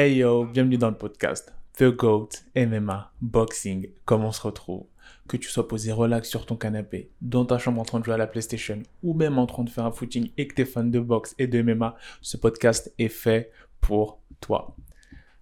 Hey yo, bienvenue dans le podcast The Goat MMA Boxing. Comment on se retrouve? Que tu sois posé relax sur ton canapé, dans ta chambre en train de jouer à la PlayStation ou même en train de faire un footing et que tu es fan de boxe et de MMA, ce podcast est fait pour toi.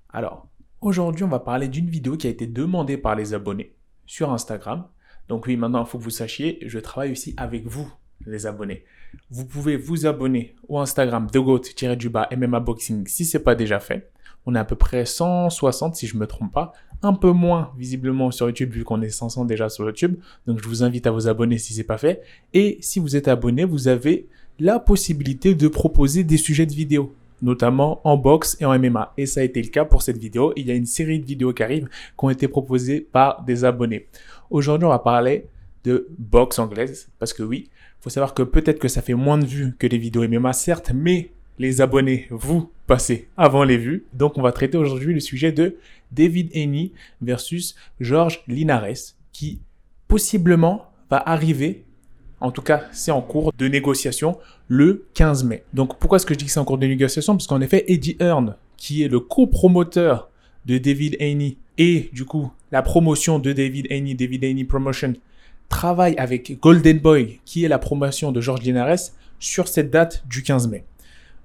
Alors, aujourd'hui, on va parler d'une vidéo qui a été demandée par les abonnés sur Instagram. Donc oui, maintenant, il faut que vous sachiez, je travaille aussi avec vous, les abonnés. Vous pouvez vous abonner au Instagram de GOAT-du-bas MMA Boxing si ce n'est pas déjà fait. On est à peu près 160 si je ne me trompe pas. Un peu moins visiblement sur YouTube vu qu'on est 500 déjà sur YouTube. Donc je vous invite à vous abonner si ce n'est pas fait. Et si vous êtes abonné, vous avez la possibilité de proposer des sujets de vidéo notamment en boxe et en MMA. Et ça a été le cas pour cette vidéo. Il y a une série de vidéos qui arrivent qui ont été proposées par des abonnés. Aujourd'hui, on va parler de boxe anglaise parce que oui, faut savoir que peut-être que ça fait moins de vues que les vidéos MMA, certes, mais les abonnés, vous passez avant les vues. Donc, on va traiter aujourd'hui le sujet de David Haney versus Georges Linares, qui possiblement va arriver, en tout cas, c'est en cours de négociation le 15 mai. Donc, pourquoi est-ce que je dis que c'est en cours de négociation? Parce qu'en effet, Eddie Hearn, qui est le copromoteur de David Haney et du coup la promotion de David Haney, David Haney Promotion, travaille avec Golden Boy, qui est la promotion de Georges Linares, sur cette date du 15 mai.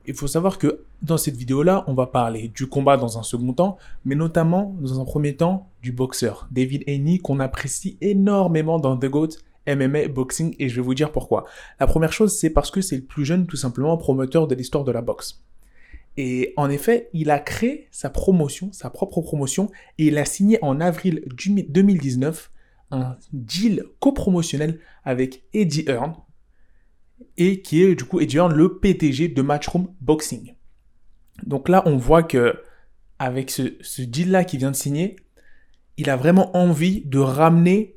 Il faut savoir que dans cette vidéo-là, on va parler du combat dans un second temps, mais notamment dans un premier temps du boxeur, David Haney, qu'on apprécie énormément dans The GOAT MMA Boxing, et je vais vous dire pourquoi. La première chose, c'est parce que c'est le plus jeune, tout simplement, promoteur de l'histoire de la boxe. Et en effet, il a créé sa promotion, sa propre promotion, et il a signé en avril 2019 un deal copromotionnel avec Eddie Hearn, et qui est du coup Hearn, le PTG de Matchroom Boxing. Donc là, on voit que avec ce, ce deal-là qu'il vient de signer, il a vraiment envie de ramener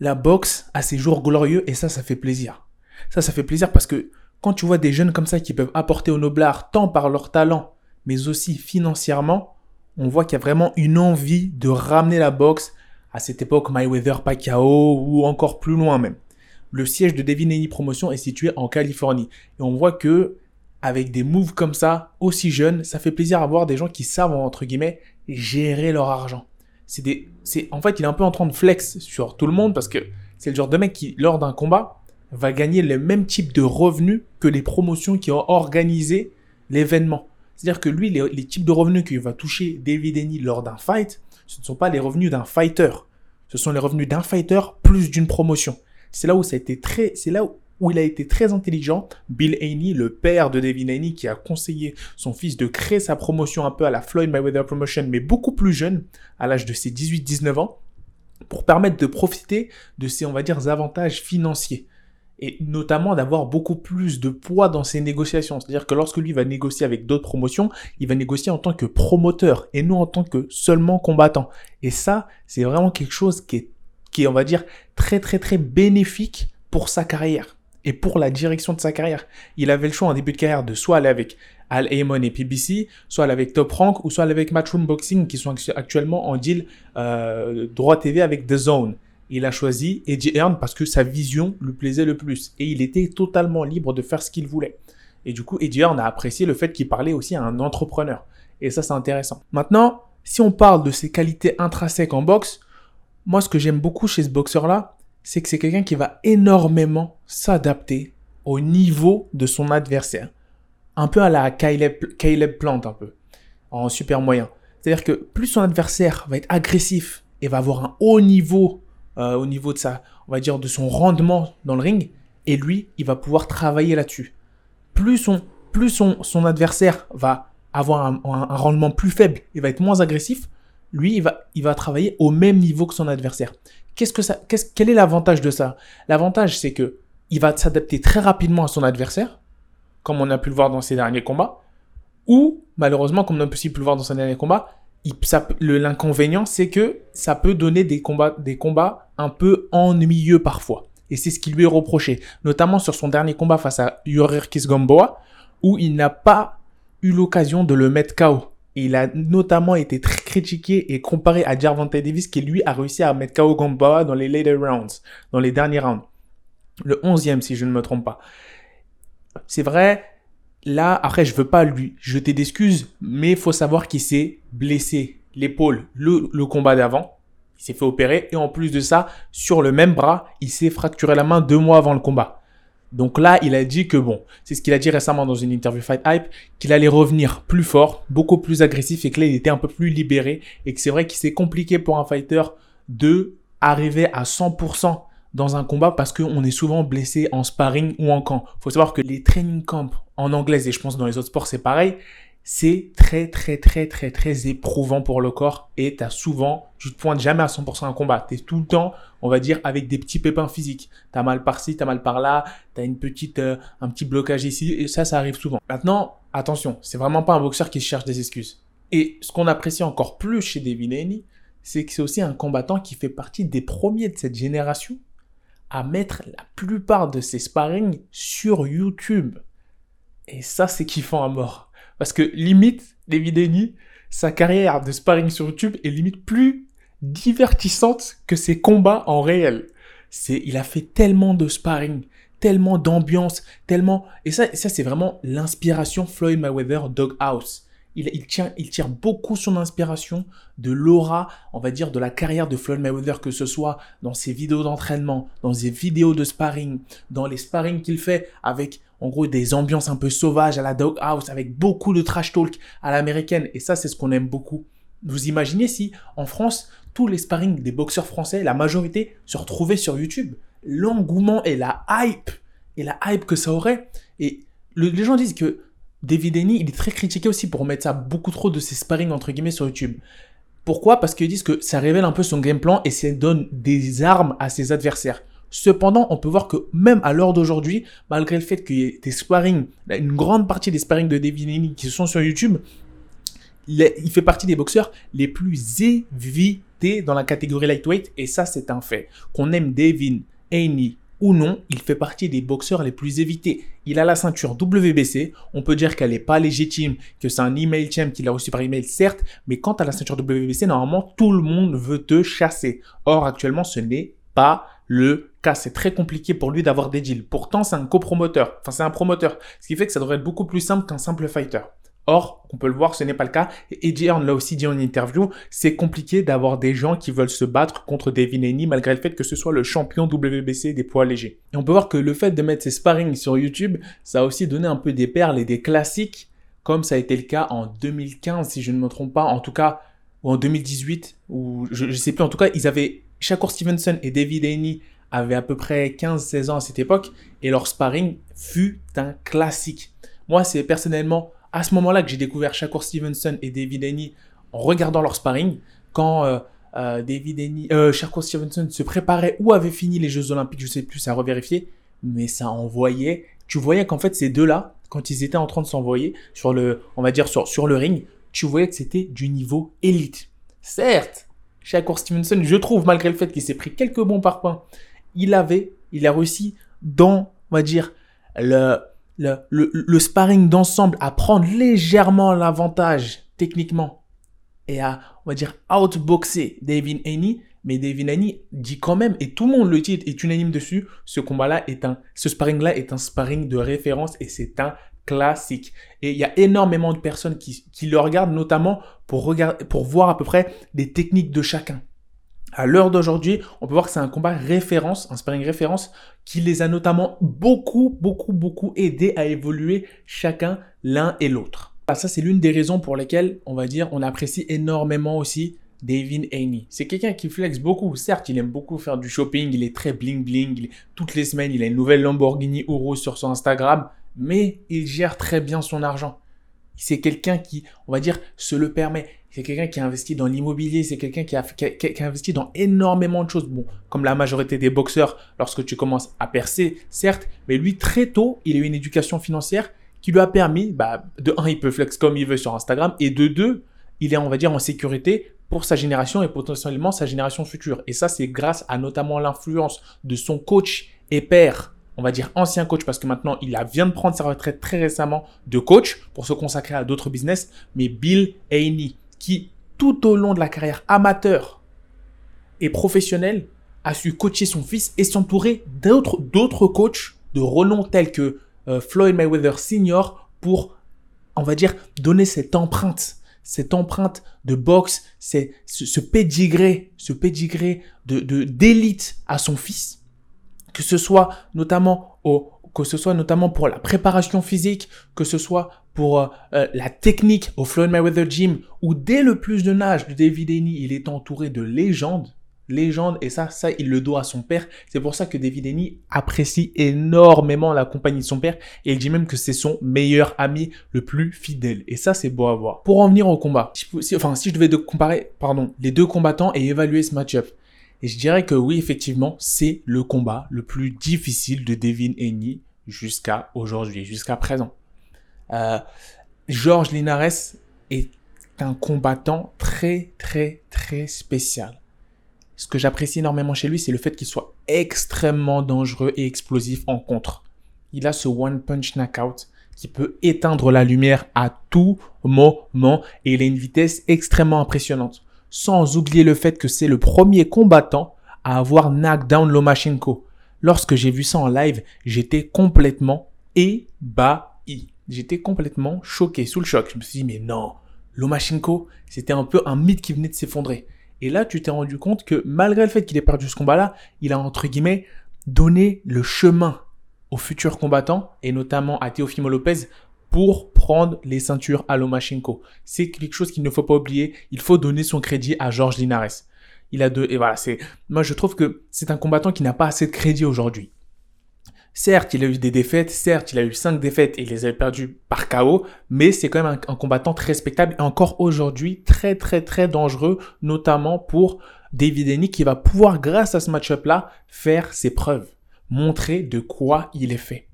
la boxe à ses jours glorieux, et ça, ça fait plaisir. Ça, ça fait plaisir parce que quand tu vois des jeunes comme ça qui peuvent apporter au noblard tant par leur talent, mais aussi financièrement, on voit qu'il y a vraiment une envie de ramener la boxe à cette époque Mayweather Pacquiao ou encore plus loin même. Le siège de David Haney Promotion est situé en Californie et on voit que avec des moves comme ça, aussi jeunes, ça fait plaisir à voir des gens qui savent entre guillemets gérer leur argent. C'est en fait il est un peu en train de flex sur tout le monde parce que c'est le genre de mec qui lors d'un combat va gagner le même type de revenus que les promotions qui ont organisé l'événement. C'est-à-dire que lui, les, types de revenus qu'il va toucher David Haney lors d'un fight, ce ne sont pas les revenus d'un fighter. Ce sont les revenus d'un fighter plus d'une promotion. C'est là où ça a été très, c'est là où, il a été très intelligent. Bill Haney, le père de David Haney, qui a conseillé son fils de créer sa promotion un peu à la Floyd Mayweather Promotion, mais beaucoup plus jeune, à l'âge de ses 18-19 ans, pour permettre de profiter de ces, on va dire, avantages financiers et notamment d'avoir beaucoup plus de poids dans ses négociations. C'est-à-dire que lorsque lui va négocier avec d'autres promotions, il va négocier en tant que promoteur et non en tant que seulement combattant. Et ça, c'est vraiment quelque chose qui est, qui est, on va dire, très très très bénéfique pour sa carrière et pour la direction de sa carrière. Il avait le choix en début de carrière de soit aller avec Al Heyman et PBC, soit aller avec Top Rank ou soit aller avec Matchroom Boxing qui sont actuellement en deal euh, droit TV avec The Zone il a choisi Eddie Hearn parce que sa vision lui plaisait le plus. Et il était totalement libre de faire ce qu'il voulait. Et du coup, Eddie Hearn a apprécié le fait qu'il parlait aussi à un entrepreneur. Et ça, c'est intéressant. Maintenant, si on parle de ses qualités intrinsèques en boxe, moi, ce que j'aime beaucoup chez ce boxeur-là, c'est que c'est quelqu'un qui va énormément s'adapter au niveau de son adversaire. Un peu à la Caleb, Caleb Plant, un peu. En super moyen. C'est-à-dire que plus son adversaire va être agressif et va avoir un haut niveau euh, au niveau de sa, on va dire, de son rendement dans le ring, et lui, il va pouvoir travailler là-dessus. Plus son, plus son, son adversaire va avoir un, rendement plus faible, il va être moins agressif, lui, il va, il va travailler au même niveau que son adversaire. Qu'est-ce que ça, qu'est-ce, quel est l'avantage de ça? L'avantage, c'est que il va s'adapter très rapidement à son adversaire, comme on a pu le voir dans ses derniers combats, ou malheureusement, comme on a pu le voir dans ses derniers combats, l'inconvénient, c'est que ça peut donner des combats, des combats un peu ennuyeux parfois. Et c'est ce qui lui est reproché, notamment sur son dernier combat face à Yorir Gamboa, où il n'a pas eu l'occasion de le mettre KO. Il a notamment été très critiqué et comparé à Gervonta Davis, qui lui a réussi à mettre KO Gamboa dans les later rounds, dans les derniers rounds. Le 11e, si je ne me trompe pas. C'est vrai, là, après, je veux pas lui jeter d'excuses, mais faut savoir qu'il s'est blessé l'épaule le, le combat d'avant. Il s'est fait opérer et en plus de ça, sur le même bras, il s'est fracturé la main deux mois avant le combat. Donc là, il a dit que bon, c'est ce qu'il a dit récemment dans une interview Fight Hype, qu'il allait revenir plus fort, beaucoup plus agressif et que là, il était un peu plus libéré et que c'est vrai qu'il c'est compliqué pour un fighter de arriver à 100% dans un combat parce qu'on est souvent blessé en sparring ou en camp. Faut savoir que les training camps en anglais et je pense dans les autres sports c'est pareil, c'est très très très très très éprouvant pour le corps et t'as souvent, tu te pointes jamais à 100% un combat, t'es tout le temps, on va dire, avec des petits pépins physiques. T'as mal par-ci, t'as mal par-là, t'as une petite, euh, un petit blocage ici et ça, ça arrive souvent. Maintenant, attention, c'est vraiment pas un boxeur qui cherche des excuses. Et ce qu'on apprécie encore plus chez Haney, c'est que c'est aussi un combattant qui fait partie des premiers de cette génération à mettre la plupart de ses sparring sur YouTube. Et ça, c'est kiffant à mort. Parce que limite, David Haney, sa carrière de sparring sur YouTube est limite plus divertissante que ses combats en réel. C'est, il a fait tellement de sparring, tellement d'ambiance, tellement, et ça, ça c'est vraiment l'inspiration Floyd Mayweather Doghouse. Il, tient, il tire beaucoup son inspiration de l'aura, on va dire, de la carrière de Floyd Mayweather, que ce soit dans ses vidéos d'entraînement, dans ses vidéos de sparring, dans les sparring qu'il fait avec en gros des ambiances un peu sauvages à la doghouse avec beaucoup de trash talk à l'américaine. Et ça c'est ce qu'on aime beaucoup. Vous imaginez si en France tous les sparring des boxeurs français, la majorité se retrouvaient sur YouTube, l'engouement et la hype et la hype que ça aurait. Et les gens disent que David Haney, il est très critiqué aussi pour mettre ça beaucoup trop de ses sparring entre guillemets sur YouTube. Pourquoi? Parce qu'ils disent que ça révèle un peu son game plan et ça donne des armes à ses adversaires. Cependant, on peut voir que même à l'heure d'aujourd'hui, malgré le fait qu'il y ait des sparring, une grande partie des sparring de David Haney qui sont sur YouTube, il fait partie des boxeurs les plus évités dans la catégorie lightweight et ça c'est un fait. Qu'on aime David Haney ou non, il fait partie des boxeurs les plus évités. Il a la ceinture WBC, on peut dire qu'elle n'est pas légitime, que c'est un email champ qu'il a reçu par email, certes, mais quant à la ceinture WBC, normalement, tout le monde veut te chasser. Or, actuellement, ce n'est pas le cas. C'est très compliqué pour lui d'avoir des deals. Pourtant, c'est un copromoteur. Enfin, c'est un promoteur. Ce qui fait que ça devrait être beaucoup plus simple qu'un simple fighter. Or, on peut le voir, ce n'est pas le cas. Et Eddie Hearn l'a aussi dit en interview, c'est compliqué d'avoir des gens qui veulent se battre contre Devin Haney malgré le fait que ce soit le champion WBC des poids légers. Et on peut voir que le fait de mettre ses sparring sur YouTube, ça a aussi donné un peu des perles et des classiques, comme ça a été le cas en 2015, si je ne me trompe pas, en tout cas, ou en 2018, ou je, ne sais plus, en tout cas, ils avaient Shakur Stevenson et David Haney avaient à peu près 15-16 ans à cette époque et leur sparring fut un classique. Moi, c'est personnellement à ce moment-là que j'ai découvert Shakur Stevenson et David Haney en regardant leur sparring. Quand euh, euh, David Haney, euh, Shakur Stevenson se préparait ou avait fini les Jeux Olympiques, je sais plus, ça a revérifié, mais ça envoyait. Tu voyais qu'en fait ces deux-là, quand ils étaient en train de s'envoyer sur le, on va dire sur, sur le ring, tu voyais que c'était du niveau élite. Certes, Shakur Stevenson, je trouve, malgré le fait qu'il s'est pris quelques bons parpaings, il avait, il a réussi dans, on va dire, le, le, le, sparring d'ensemble à prendre légèrement l'avantage techniquement et à, on va dire, outboxer David Haney. Mais David Haney dit quand même, et tout le monde le dit, est unanime dessus, ce combat-là est un, ce sparring-là est un sparring de référence et c'est un classique. Et il y a énormément de personnes qui, qui le regardent, notamment pour, pour voir à peu près des techniques de chacun. À l'heure d'aujourd'hui, on peut voir que c'est un combat référence, un sparring référence, qui les a notamment beaucoup, beaucoup, beaucoup aidés à évoluer chacun l'un et l'autre. Ah, ça, c'est l'une des raisons pour lesquelles, on va dire, on apprécie énormément aussi David Haney. C'est quelqu'un qui flex beaucoup. Certes, il aime beaucoup faire du shopping, il est très bling bling. Toutes les semaines, il a une nouvelle Lamborghini Urus sur son Instagram mais il gère très bien son argent. C'est quelqu'un qui, on va dire, se le permet. C'est quelqu'un qui a investi dans l'immobilier, c'est quelqu'un qui a, investi dans énormément de choses. Bon, comme la majorité des boxeurs, lorsque tu commences à percer, certes, mais lui, très tôt, il a eu une éducation financière qui lui a permis, bah, de un, il peut flex comme il veut sur Instagram, et de deux, il est, on va dire, en sécurité pour sa génération et potentiellement sa génération future. Et ça, c'est grâce à notamment l'influence de son coach et père, on va dire ancien coach parce que maintenant il vient de prendre sa retraite très récemment de coach pour se consacrer à d'autres business, mais Bill Haney qui tout au long de la carrière amateur et professionnelle a su coacher son fils et s'entourer d'autres coachs de renom tels que euh, Floyd Mayweather Senior pour, on va dire, donner cette empreinte, cette empreinte de boxe, c'est ce, ce pédigré, ce pédigré de d'élite à son fils, que ce soit notamment au, que ce soit notamment pour la préparation physique, que ce soit pour euh, euh, la technique au Floyd Mayweather Gym, où dès le plus de âge de David Haney, il est entouré de légendes, légendes, et ça, ça, il le doit à son père. C'est pour ça que David Haney apprécie énormément la compagnie de son père, et il dit même que c'est son meilleur ami le plus fidèle. Et ça, c'est beau à voir. Pour en venir au combat, enfin, si je devais comparer, pardon, les deux combattants et évaluer ce match-up, et je dirais que oui, effectivement, c'est le combat le plus difficile de Devin Haney jusqu'à aujourd'hui, jusqu'à présent. Euh, Georges Linares est un combattant très, très, très spécial. Ce que j'apprécie énormément chez lui, c'est le fait qu'il soit extrêmement dangereux et explosif en contre. Il a ce one punch knockout qui peut éteindre la lumière à tout moment et il a une vitesse extrêmement impressionnante. Sans oublier le fait que c'est le premier combattant à avoir knockdown Lomachenko. Lorsque j'ai vu ça en live, j'étais complètement ébahi. J'étais complètement choqué, sous le choc. Je me suis dit, mais non, Lomachenko, c'était un peu un mythe qui venait de s'effondrer. Et là, tu t'es rendu compte que malgré le fait qu'il ait perdu ce combat-là, il a entre guillemets donné le chemin aux futurs combattants, et notamment à Teofimo Lopez, pour prendre les ceintures à Lomachenko. C'est quelque chose qu'il ne faut pas oublier. Il faut donner son crédit à Georges Linares. Il a deux, et voilà, c'est, moi je trouve que c'est un combattant qui n'a pas assez de crédit aujourd'hui. Certes, il a eu des défaites, certes, il a eu cinq défaites et il les a perdues par KO, mais c'est quand même un, combattant très respectable et encore aujourd'hui très très très dangereux, notamment pour David Henny qui va pouvoir, grâce à ce match-up-là, faire ses preuves, montrer de quoi il est fait.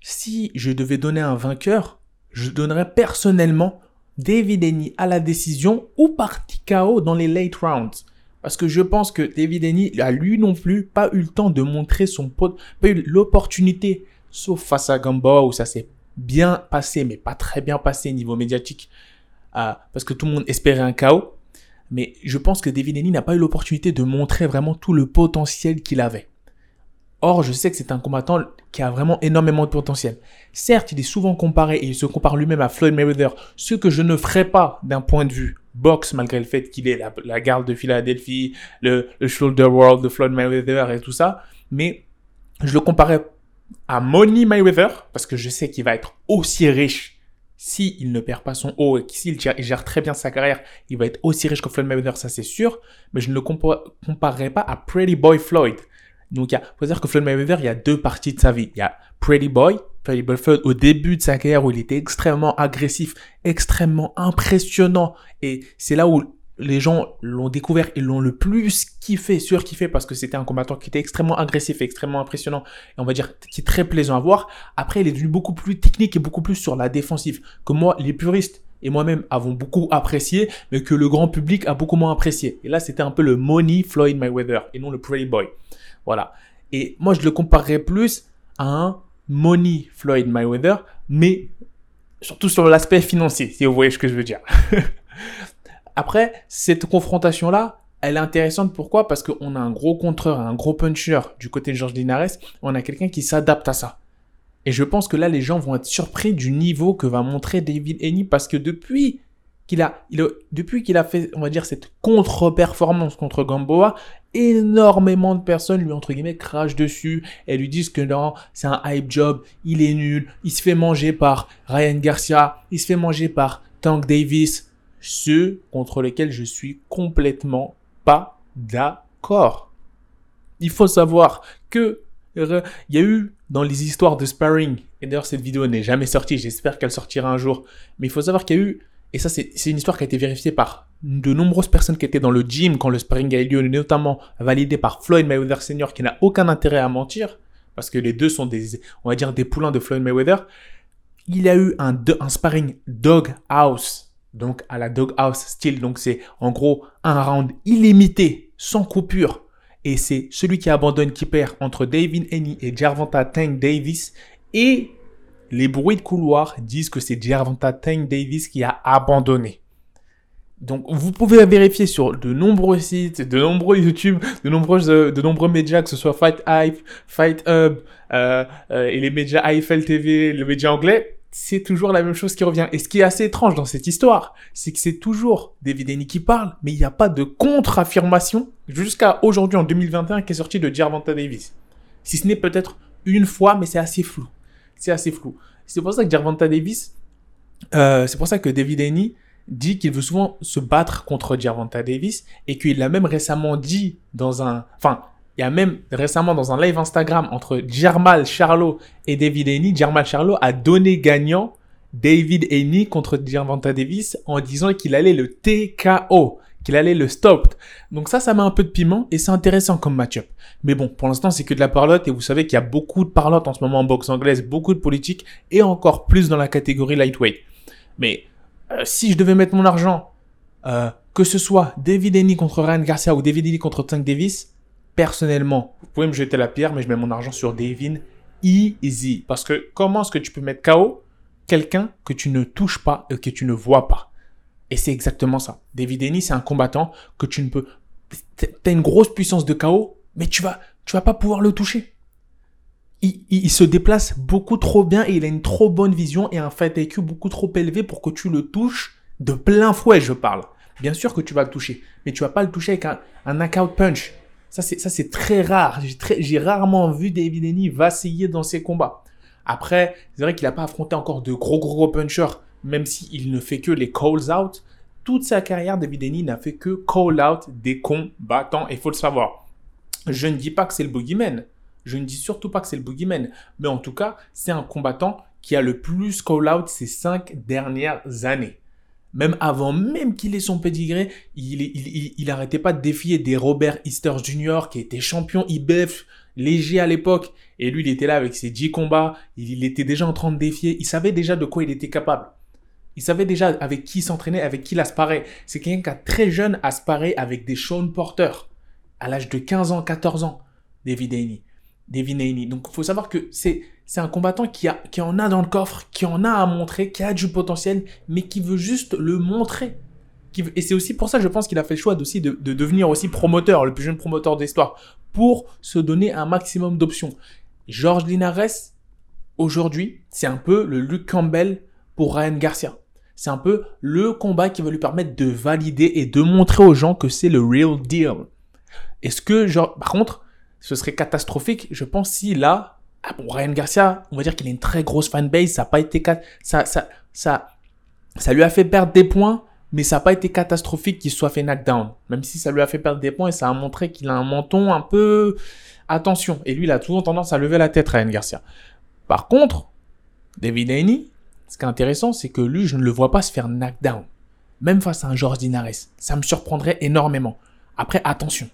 Si je devais donner un vainqueur, je donnerais personnellement David Henny à la décision ou par KO dans les late rounds. Parce que je pense que David Henny a lui non plus pas eu le temps de montrer son pote, pas eu l'opportunité, sauf face à Gamboa où ça s'est bien passé, mais pas très bien passé niveau médiatique, euh, parce que tout le monde espérait un chaos. Mais je pense que David Henny n'a pas eu l'opportunité de montrer vraiment tout le potentiel qu'il avait. Or, je sais que c'est un combattant qui a vraiment énormément de potentiel. Certes, il est souvent comparé et il se compare lui-même à Floyd Mayweather, ce que je ne ferai pas d'un point de vue boxe malgré le fait qu'il est la, garde de Philadelphie, le, shoulder world de Floyd Mayweather et tout ça. Mais je le comparais à Money Mayweather parce que je sais qu'il va être aussi riche s'il ne perd pas son haut et s'il gère très bien sa carrière, il va être aussi riche que Floyd Mayweather, ça c'est sûr. Mais je ne le comparerai pas à Pretty Boy Floyd. Donc, il faut dire que Floyd Mayweather, il y a deux parties de sa vie. Il y a Pretty Boy, Floyd, au début de sa carrière où il était extrêmement agressif, extrêmement impressionnant. Et c'est là où les gens l'ont découvert et l'ont le plus kiffé, surkiffé, parce que c'était un combattant qui était extrêmement agressif et extrêmement impressionnant, et on va dire qui est très plaisant à voir. Après, il est devenu beaucoup plus technique et beaucoup plus sur la défensive, que moi, les puristes et moi-même avons beaucoup apprécié, mais que le grand public a beaucoup moins apprécié. Et là, c'était un peu le Money Floyd Mayweather, et non le Pretty Boy. Voilà. Et moi, je le comparerais plus à un Money Floyd Mayweather, mais surtout sur l'aspect financier, si vous voyez ce que je veux dire. Après, cette confrontation-là, elle est intéressante. Pourquoi? Parce qu'on a un gros contreur, un gros puncher du côté de Georges Linares. On a quelqu'un qui s'adapte à ça. Et je pense que là, les gens vont être surpris du niveau que va montrer David Haney parce que depuis qu'il a, il depuis qu'il a fait, on va dire, cette contre-performance contre Gamboa, énormément de personnes lui, entre guillemets, crachent dessus et lui disent que non, c'est un hype job, il est nul, il se fait manger par Ryan Garcia, il se fait manger par Tank Davis, ceux contre lesquels je suis complètement pas d'accord. Il faut savoir que il y a eu dans les histoires de sparring, et d'ailleurs cette vidéo n'est jamais sortie, j'espère qu'elle sortira un jour, mais il faut savoir qu'il y a eu et ça, c'est une histoire qui a été vérifiée par de nombreuses personnes qui étaient dans le gym quand le sparring a eu lieu, notamment validé par Floyd Mayweather Senior, qui n'a aucun intérêt à mentir, parce que les deux sont des, on va dire, des poulains de Floyd Mayweather. Il a eu un, sparring dog house, donc à la dog house style, donc c'est en gros un round illimité, sans coupure. Et c'est celui qui abandonne qui perd entre David Haney et Gervonta Tank Davis. Et les bruits de couloir disent que c'est Gervonta Tank Davis qui a abandonné. Donc, vous pouvez vérifier sur de nombreux sites, de nombreux YouTube, de nombreux, euh, de nombreux médias, que ce soit Fight Hype, Fight Hub, euh, euh, et les médias AFL TV, le média anglais. c'est toujours la même chose qui revient. Et ce qui est assez étrange dans cette histoire, c'est que c'est toujours David Haney qui parle, mais il n'y a pas de contre-affirmation jusqu'à aujourd'hui en 2021 qui est sorti de Gervonta Davis. Si ce n'est peut-être une fois, mais c'est assez flou. C'est assez flou. C'est pour ça que Gervonta Davis, euh, c'est pour ça que David Haney dit qu'il veut souvent se battre contre Gervonta Davis et qu'il l'a même récemment dit dans un, enfin, il a même récemment dans un live Instagram entre Jermal Charlot et David Haney, Jermal Charlot a donné gagnant David Haney contre Gervonta Davis en disant qu'il allait le TKO, qu'il allait le stop. Donc ça, ça met un peu de piment et c'est intéressant comme match-up. Mais bon, pour l'instant, c'est que de la parlotte et vous savez qu'il y a beaucoup de parlotte en ce moment en boxe anglaise, beaucoup de politique et encore plus dans la catégorie lightweight. Mais euh, si je devais mettre mon argent, euh, que ce soit David Haney contre Ryan Garcia ou David Haney contre Tank Davis, personnellement, vous pouvez me jeter la pierre, mais je mets mon argent sur David easy. Parce que comment est-ce que tu peux mettre KO quelqu'un que tu ne touches pas et que tu ne vois pas? Et c'est exactement ça. David Haney, c'est un combattant que tu ne peux... T'as une grosse puissance de KO, mais tu vas, tu vas pas pouvoir le toucher. Il, se déplace beaucoup trop bien et il a une trop bonne vision et un fight IQ beaucoup trop élevé pour que tu le touches de plein fouet, je parle. Bien sûr que tu vas le toucher, mais tu vas pas le toucher avec un, knockout punch. Ça, c'est, ça, c'est très rare. J'ai, rarement vu David Haney vaciller dans ses combats. Après, c'est vrai qu'il n'a pas affronté encore de gros, gros, gros punchers, même s'il ne fait que les calls out. Toute sa carrière, David Haney n'a fait que call out des combattants, et il faut le savoir. Je ne dis pas que c'est le boogeyman. Je ne dis surtout pas que c'est le boogeyman. Mais en tout cas, c'est un combattant qui a le plus call out ces cinq dernières années. Même avant même qu'il ait son pédigré, il, il, il, arrêtait pas de défier des Robert Easter Jr. qui était champion IBF léger à l'époque. Et lui, il était là avec ses 10 combats. Il, était déjà en train de défier. Il savait déjà de quoi il était capable. Il savait déjà avec qui s'entraîner, avec qui l'aspirait. C'est quelqu'un qui a très jeune aspiré avec des Sean Porter. À l'âge de 15 ans, 14 ans. David Haney. David. Donc, il faut savoir que c'est c'est un combattant qui, a, qui en a dans le coffre, qui en a à montrer, qui a du potentiel, mais qui veut juste le montrer. Et c'est aussi pour ça, je pense qu'il a fait le choix aussi de, de, devenir aussi promoteur, le plus jeune promoteur d'histoire, pour se donner un maximum d'options. Georges Linares, aujourd'hui, c'est un peu le Luke Campbell pour Ryan Garcia. C'est un peu le combat qui va lui permettre de valider et de montrer aux gens que c'est le real deal. Est-ce que, par contre, ce serait catastrophique, je pense, si là, ah bon, Ryan Garcia, on va dire qu'il a une très grosse fanbase, ça a pas été, ça, ça, ça, ça lui a fait perdre des points, mais ça n'a pas été catastrophique qu'il soit fait knockdown. Même si ça lui a fait perdre des points et ça a montré qu'il a un menton un peu, attention. Et lui, il a toujours tendance à lever la tête, Ryan Garcia. Par contre, David Haney, ce qui est intéressant, c'est que lui, je ne le vois pas se faire knockdown. Même face à un George Dinares. Ça me surprendrait énormément. Après, attention.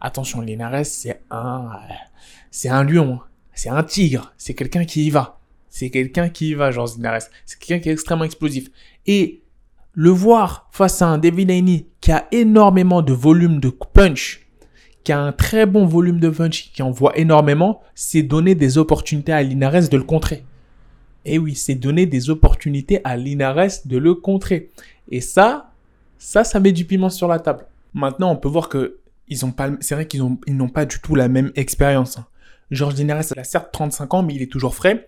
Attention, Linares, c'est un, c'est un lion. Hein. C'est un tigre. C'est quelqu'un qui y va. C'est quelqu'un qui y va, Jean Zinares. C'est quelqu'un qui est extrêmement explosif. Et le voir face à un Haney qui a énormément de volume de punch, qui a un très bon volume de punch, qui envoie énormément, c'est donner des opportunités à Linares de le contrer. Et oui, c'est donner des opportunités à Linares de le contrer. Et ça, ça, ça met du piment sur la table. Maintenant, on peut voir que ils ont pas, c'est vrai qu'ils ils n'ont pas du tout la même expérience. Hein. Georges Linares, il a certes 35 ans, mais il est toujours frais.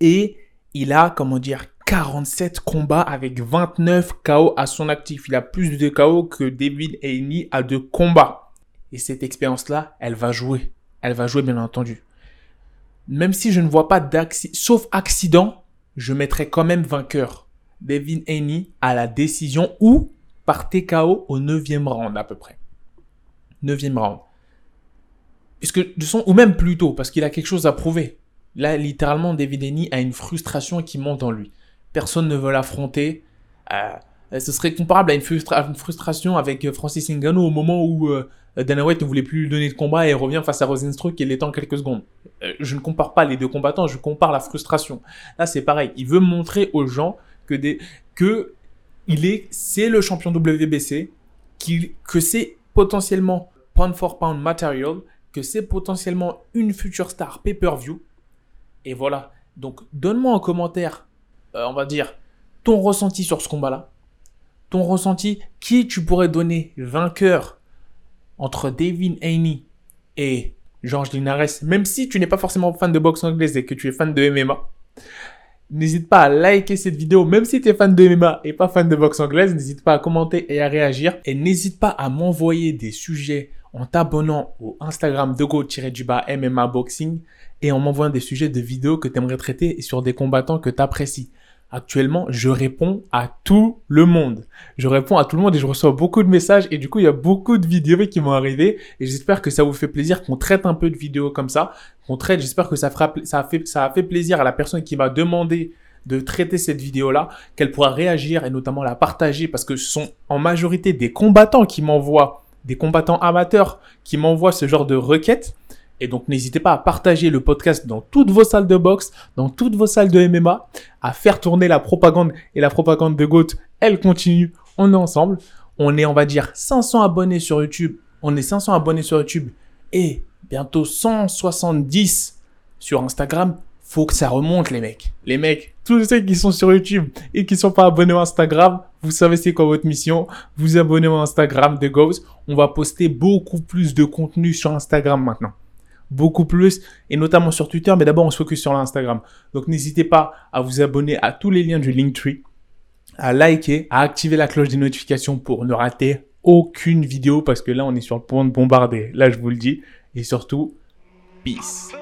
Et il a, comment dire, 47 combats avec 29 KO à son actif. Il a plus de KO que David Haney a de combats. Et cette expérience-là, elle va jouer. Elle va jouer, bien entendu. Même si je ne vois pas d'accident, sauf accident, je mettrai quand même vainqueur. David Haney à la décision ou par TKO au 9e round à peu près. 9e round puisque de son, ou même plus tôt, parce qu'il a quelque chose à prouver. Là, littéralement, David Haney a une frustration qui monte en lui. Personne ne veut l'affronter. Euh, ce serait comparable à une, frustration avec euh, Francis Ngannou au moment où euh, Dana White ne voulait plus lui donner de combat et revient face à Rosenstruck et l'étend quelques secondes. Euh, je ne compare pas les deux combattants, je compare la frustration. Là, c'est pareil. Il veut montrer aux gens que des, que il est, c'est le champion WBC, que c'est potentiellement pound for pound material, que c'est potentiellement une future star pay-per-view. Et voilà. Donc, donne-moi en commentaire, euh, on va dire, ton ressenti sur ce combat-là. Ton ressenti, qui tu pourrais donner vainqueur entre David Haney et Georges Linares, même si tu n'es pas forcément fan de boxe anglaise et que tu es fan de MMA. N'hésite pas à liker cette vidéo, même si tu es fan de MMA et pas fan de boxe anglaise, n'hésite pas à commenter et à réagir. Et n'hésite pas à m'envoyer des sujets en t'abonnant au Instagram de go-du-bas MMA Boxing et en m'envoyant des sujets de vidéos que tu aimerais traiter sur des combattants que tu apprécies. Actuellement, je réponds à tout le monde. Je réponds à tout le monde et je reçois beaucoup de messages et du coup, il y a beaucoup de vidéos qui m'ont arrivé et j'espère que ça vous fait plaisir qu'on traite un peu de vidéos comme ça, qu'on traite, j'espère que ça fera, ça a fait, ça a fait plaisir à la personne qui m'a demandé de traiter cette vidéo-là, qu'elle pourra réagir et notamment la partager parce que ce sont en majorité des combattants qui m'envoient, des combattants amateurs qui m'envoient ce genre de requêtes. Et donc n'hésitez pas à partager le podcast dans toutes vos salles de boxe, dans toutes vos salles de MMA, à faire tourner la propagande et la propagande de GOAT, elle continue, on est ensemble. On est, on va dire, 500 abonnés sur YouTube. On est 500 abonnés sur YouTube et bientôt 170 sur Instagram. Faut que ça remonte, les mecs. Les mecs, tous ceux qui sont sur YouTube et qui sont pas abonnés à Instagram, vous savez c'est quoi votre mission. Vous abonnez à Instagram de Ghost. On va poster beaucoup plus de contenu sur Instagram maintenant beaucoup plus, et notamment sur Twitter, mais d'abord on se focus sur l'Instagram. Donc n'hésitez pas à vous abonner à tous les liens du Linktree, à liker, à activer la cloche des notifications pour ne rater aucune vidéo, parce que là on est sur le point de bombarder, là je vous le dis, et surtout, peace.